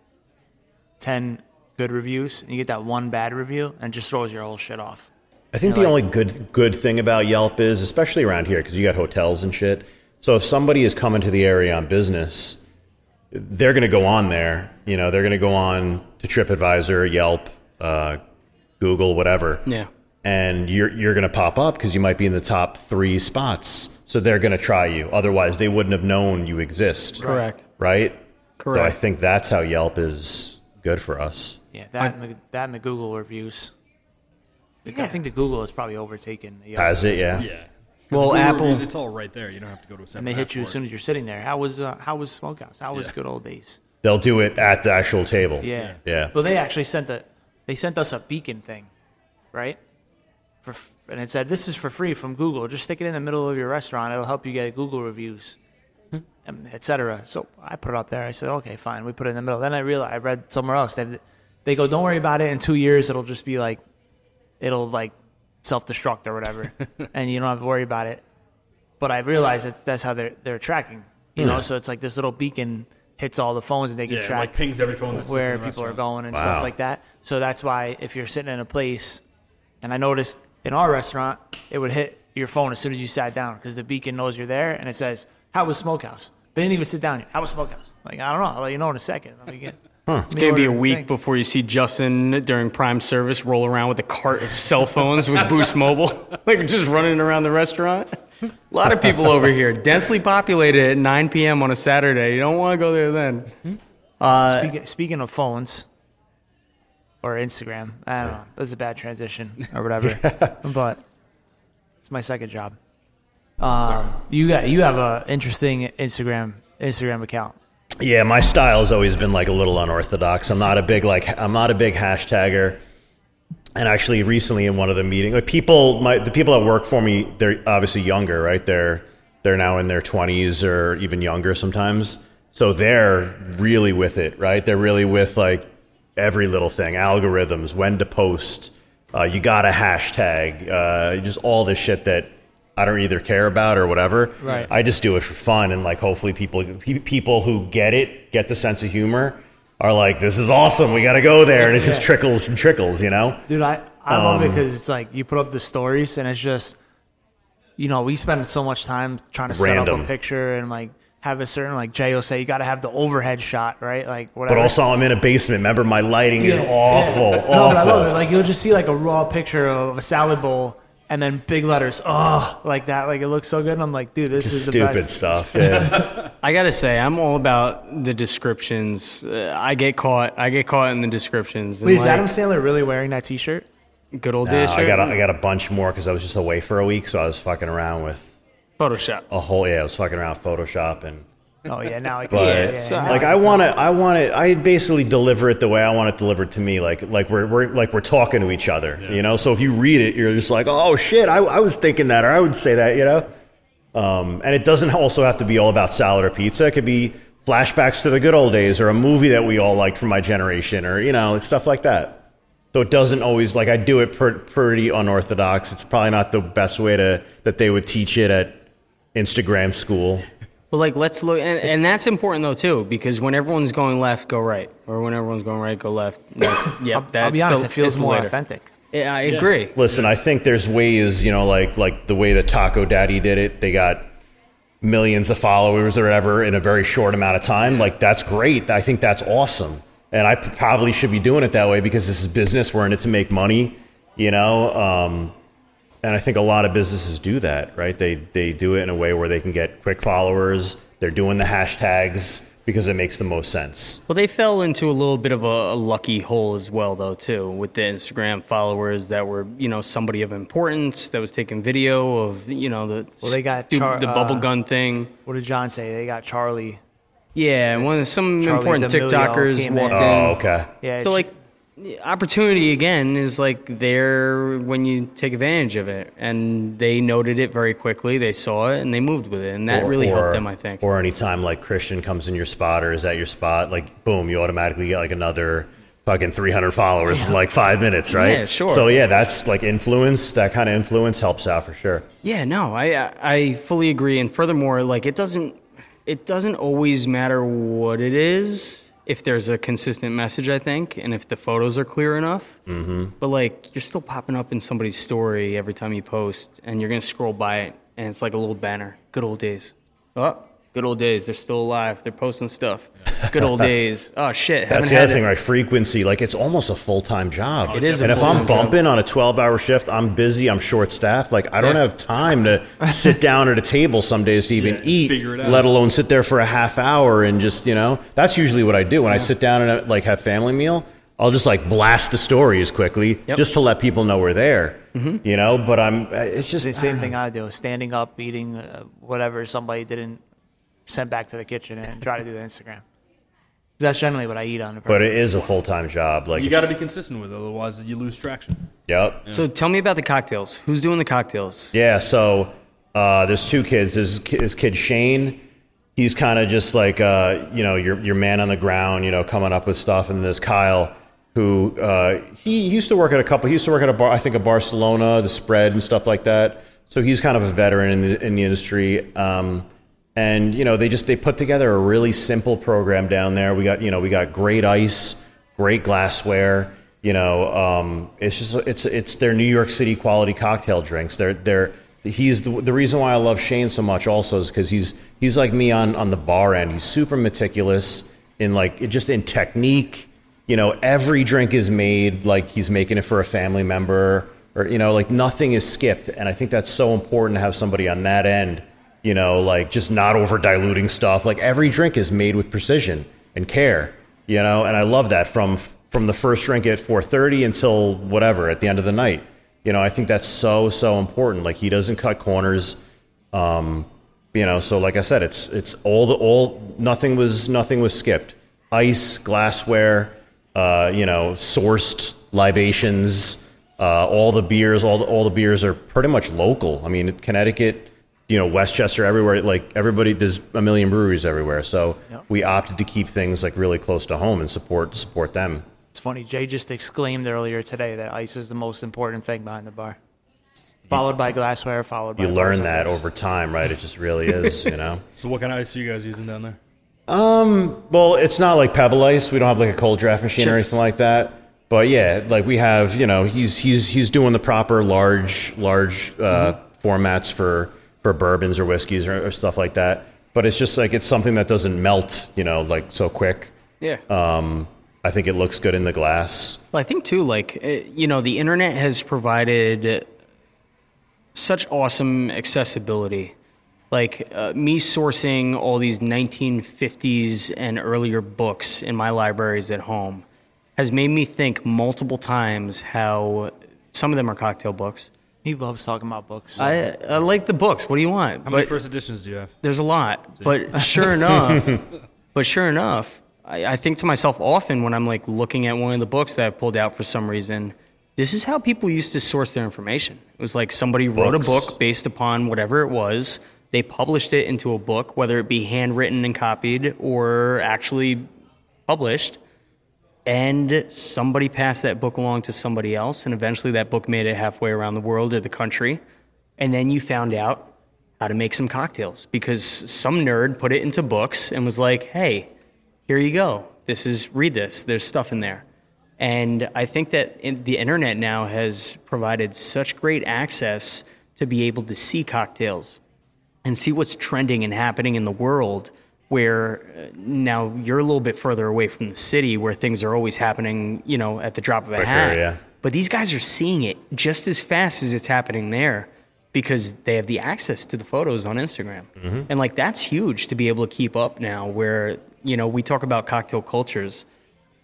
ten good reviews and you get that one bad review and it just throws your whole shit off. I think You're the like- only good good thing about Yelp is, especially around here, because you got hotels and shit. So if somebody is coming to the area on business, they're going to go on there. You know, they're going to go on to TripAdvisor, Yelp, uh, Google, whatever. Yeah. And you're you're going to pop up because you might be in the top three spots. So they're going to try you. Otherwise, they wouldn't have known you exist. Correct. Right. Correct. So I think that's how Yelp is good for us. Yeah, that and the, that and the Google reviews. I think the Google has probably overtaken the Yelp. Has it? Yeah. Yeah. 'Cause Well, Google Apple- review, it's all right there. You don't have to go to a separate. And they hit app you as for soon as you're sitting there. How was uh, how was Smokehouse? How was Yeah. good old days? They'll do it at the actual table. Yeah. Yeah. Well, they actually sent a they sent us a beacon thing, right? For f- and it said this is for free from Google. Just stick it in the middle of your restaurant. It'll help you get Google reviews, etc. So I put it up there. I said, okay, fine. We put it in the middle. Then I realized I read somewhere else that they go, don't worry about it. In two years, it'll just be like it'll like self destruct or whatever, (laughs) and you don't have to worry about it. But I realized that's that's how they're they're tracking. You know, so it's like this little beacon hits all the phones and they can Yeah, track like pings every phone that where in the people are going and Wow. stuff like that. So that's why if you're sitting in a place, and I noticed in our restaurant, it would hit your phone as soon as you sat down because the beacon knows you're there and it says, "How was Smokehouse?" They didn't even sit down. yet. How was Smokehouse? Like I don't know. I'll let you know in a second. (laughs) Let me get. It's gonna be a week before you see Justin during prime service roll around with a cart of cell phones with Boost Mobile, (laughs) like just running around the restaurant. A lot of people over here, densely populated at 9 p.m. on a Saturday. You don't want to go there then. Speaking, uh, speaking of phones or Instagram, I don't know. It was a bad transition (laughs) or whatever. but it's my second job. Um, you got you have a interesting Instagram Instagram account. Yeah, my style's always been like a little unorthodox. I'm not a big like I'm not a big hashtagger. And actually, recently in one of the meetings, like people, my the people that work for me, they're obviously younger, right? They're they're now in their 20s or even younger sometimes. So they're really with it, right? They're really with like every little thing, algorithms, when to post. Uh, you got a hashtag, uh, just all this shit that I don't either care about or whatever. Right. I just do it for fun, and like hopefully people people who get it, get the sense of humor, are like, "This is awesome. We got to go there," and it just trickles and trickles, you know. Dude, I, I love it Um, because it's like you put up the stories and it's just, you know, we spend so much time trying to set up a picture and like have a certain, like Jay will say, you got to have the overhead shot, right? Like whatever. But also, I'm in a basement. Remember, my lighting is Yeah. awful, (laughs) no, but I love it. Like you'll just see like a raw picture of a salad bowl and then big letters, oh, like that. Like it looks so good. And I'm like, dude, this is the Stupid best. stuff. (laughs) Yeah. I gotta say, I'm all about the descriptions. Uh, I get caught. I get caught in the descriptions. Wait, is like, Adam Sandler really wearing that T-shirt? good old No, days? I got a, I got a bunch more because I was just away for a week, so I was fucking around with Photoshop. a whole yeah. I was fucking around with Photoshop and. Oh yeah, now I can. But yeah, yeah, so, like can I want to, I want it. I basically deliver it the way I want it delivered to me. Like like we're, we're like we're talking to each other, you know. So if you read it, you're just like, oh shit, I, I was thinking that, or I would say that, you know. Um, and it doesn't also have to be all about salad or pizza. It could be flashbacks to the good old days, or a movie that we all liked from my generation, or you know, it's stuff like that. So it doesn't always like I do it per, pretty unorthodox. It's probably not the best way to that they would teach it at Instagram school. Well, like let's look, and, and that's important though too, because when everyone's going left, go right, or when everyone's going right, go left. That's (coughs) yep. That's I'll be honest, the, it feels more later. authentic. Yeah, I agree. Listen, I think there's ways, you know, like like the way that Taco Daddy did it. They got millions of followers or whatever in a very short amount of time. Like that's great. I think that's awesome. And I probably should be doing it that way because this is business. We're in it to make money, you know. Um, and I think a lot of businesses do that, right? They they do it in a way where they can get quick followers. They're doing the hashtags because it makes the most sense. Well, they fell into a little bit of a, a lucky hole as well, though, too, with the Instagram followers that were, you know, somebody of importance that was taking video of, you know, the Well, they got stu- Char- the bubble uh, gun thing. What did John say? They got Charli. Yeah, and when some Charli important D'Amelio TikTokers walked in. in. Oh, okay. Yeah. So like opportunity again is like there when you take advantage of it and they noted it very quickly they saw it and they moved with it and that Or- really or- helped them i think Or anytime like Christian comes in your spot or is at your spot, like boom, you automatically get like another fucking 300 followers in like five minutes, right? Yeah, sure. So yeah, that's like influence. That kind of influence helps out for sure. yeah no I- i fully agree and furthermore like it doesn't it doesn't always matter what it is if there's a consistent message i think and if the photos are clear enough. Mm-hmm. but like you're still popping up in somebody's story every time you post and you're gonna scroll by it and it's like a little banner. Good old days. Oh good old days they're still alive they're posting stuff good old (laughs) days oh shit That's the had other it- thing, right? Frequency, like it's almost a full time job. It is a and if I'm full-time job. bumping on a 12 hour shift, I'm busy, I'm short staffed. Like I don't Yeah. have time to sit down at a table some days to even Yeah, eat, figure it out. let alone sit there for a half hour and just you know. That's usually what I do when I sit down and like have family meal. I'll just like blast the stories quickly Yep. just to let people know we're there. You know, but I'm. It's just It's the same thing I do. Standing up, eating uh, whatever somebody didn't send back to the kitchen and try to do the Instagram. That's generally what I eat on the. But it is a full time job. Like, You got to be consistent with it, otherwise you lose traction. yep. So tell me about the cocktails. Who's doing the cocktails? Yeah, so uh, there's two kids. There's this kid Shane. He's kind of just like uh, you know your your man on the ground, you know, coming up with stuff. And there's Kyle, who uh, he used to work at a couple. He used to work at a bar, I think, a Barcelona, the spread and stuff like that. So he's kind of a veteran in the in the industry. Um, and you know they just they put together a really simple program down there. We got you know we got great ice, great glassware. You know, um, it's just it's it's their New York City quality cocktail drinks. They're they're he's the, the reason why I love Shane so much also is because he's he's like me on on the bar end. He's super meticulous in like just in technique. You know, every drink is made like he's making it for a family member, or you know, like nothing is skipped. And I think that's so important to have somebody on that end. You know, like just not over diluting stuff. Like every drink is made with precision and care. You know, and I love that from from the first drink at 4:30 until whatever at the end of the night. You know, I think that's so so important. Like he doesn't cut corners. Um, you know, so like I said, it's it's all the all nothing was nothing was skipped. Ice, glassware, uh, you know, sourced libations, uh, all the beers, all the, all the beers are pretty much local. I mean, Connecticut, you know, Westchester, everywhere. Like everybody, there's a million breweries everywhere. So we opted to keep things like really close to home and support support them. It's funny. Jay just exclaimed earlier today that ice is the most important thing behind the bar, followed by glassware, followed by You learn that over time, right? It just really is, you know. (laughs) So what kind of ice are you guys using down there? Um well, it's not like Pebble Ice. We don't have like a cold draft machine or anything like that. But yeah, like we have, you know, he's he's he's doing the proper large large uh, formats for for bourbons or whiskeys or, or stuff like that. But it's just like it's something that doesn't melt, you know, like so quick. Yeah. Um, I think it looks good in the glass. Well, I think too, like eh, you know, the internet has provided such awesome accessibility. Like uh, me sourcing all these 1950s and earlier books in my libraries at home has made me think multiple times how some of them are cocktail books. He loves talking about books. I, I like the books. What do you want? How many But- first editions do you have? there's a lot, but sure enough, (laughs) but sure enough, I, I think to myself often when I'm like looking at one of the books that I pulled out for some reason, this is how people used to source their information. It was like somebody wrote a book based upon whatever it was. They published it into a book, whether it be handwritten and copied or actually published. And somebody passed that book along to somebody else, and eventually that book made it halfway around the world or the country. And then you found out how to make some cocktails because some nerd put it into books and was like, hey, here you go. This is, read this. There's stuff in there. And I think that in, the internet now has provided such great access to be able to see cocktails and see what's trending and happening in the world where uh, now you're a little bit further away from the city where things are always happening, you know, at the drop of a Quicker, hat. yeah. But these guys are seeing it just as fast as it's happening there because they have the access to the photos on Instagram. And like that's huge to be able to keep up now where, you know, we talk about cocktail cultures.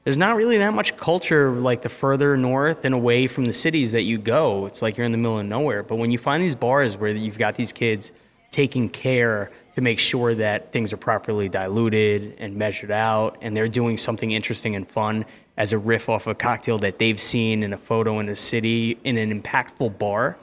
There's not really that much culture like the further north and away from the cities that you go. It's like you're in the middle of nowhere. But when you find these bars where you've got these kids taking care to make sure that things are properly diluted and measured out and they're doing something interesting and fun as a riff off a cocktail that they've seen in a photo in a city in an impactful bar,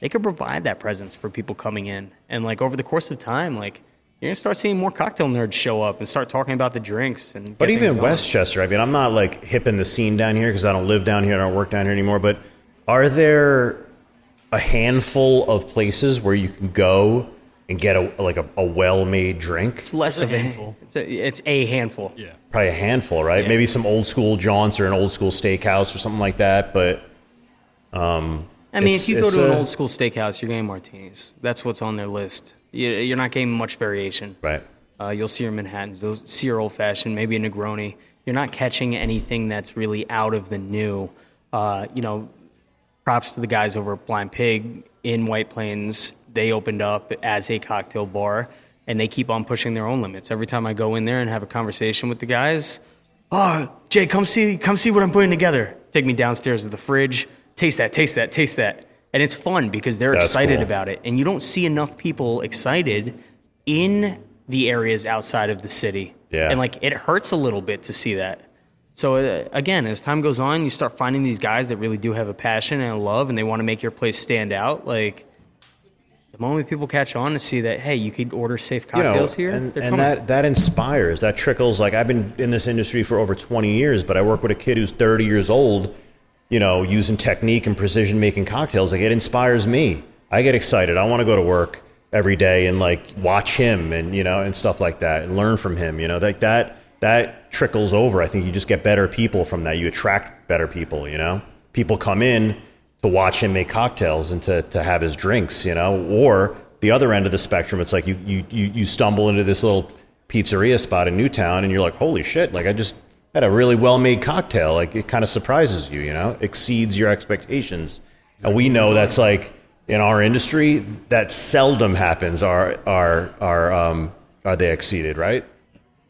they could provide that presence for people coming in. And like over the course of time, like you're gonna start seeing more cocktail nerds show up and start talking about the drinks and. But even things in going. Westchester, I mean, I'm not like hip in the scene down here because I don't live down here, I don't work down here anymore. But are there a handful of places where you can go and get a like a, a well-made drink? it's less of a handful. It's a, it's a handful. Yeah. Probably a handful, right? Maybe some old school jaunts or an old school steakhouse or something like that. But um, I mean, if you go it's to an old school steakhouse, you're getting martinis. That's what's on their list. You- You're not getting much variation. right, Uh, you'll see your Manhattans, you'll see your old fashioned, maybe a Negroni. You're not catching anything that's really out of the new. Uh, you know, props to the guys over at Blind Pig in White Plains. They opened up as a cocktail bar, and they keep on pushing their own limits. Every time I go in there and have a conversation with the guys, oh, Jay, come see, come see what I'm putting together. Take me downstairs to the fridge. Taste that, taste that, taste that. And it's fun because they're That's excited cool. about it. And you don't see enough people excited in the areas outside of the city. Yeah. And like it hurts a little bit to see that. So uh, again, as time goes on, you start finding these guys that really do have a passion and a love, and they want to make your place stand out. Like the moment people catch on to see that, hey, you could order safe you know, cocktails here, and, and that that inspires, that trickles. Like I've been in this industry for over 20 years, but I work with a kid who's 30 years old. You know, using technique and precision making cocktails. Like it inspires me. I get excited. I want to go to work every day and like watch him and you know and stuff like that and learn from him. You know, like that that trickles over. I think you just get better people from that. You attract better people. You know, people come in to watch him make cocktails and to, to have his drinks, you know, or the other end of the spectrum, it's like you, you, you, stumble into this little pizzeria spot in Newtown and you're like, holy shit, like I just had a really well made cocktail. Like it kind of surprises you, you know, exceeds your expectations. And we know that's like in our industry, that seldom happens. Are, are, are, um, are they exceeded, right?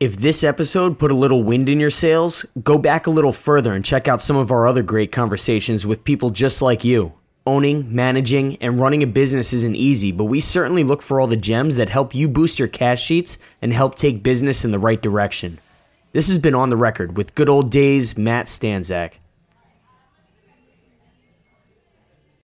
If this episode put a little wind in your sails, go back a little further and check out some of our other great conversations with people just like you. Owning, managing, and running a business isn't easy, but we certainly look for all the gems that help you boost your cash sheets and help take business in the right direction. This has been On the Record with good old days Matt Stanzak.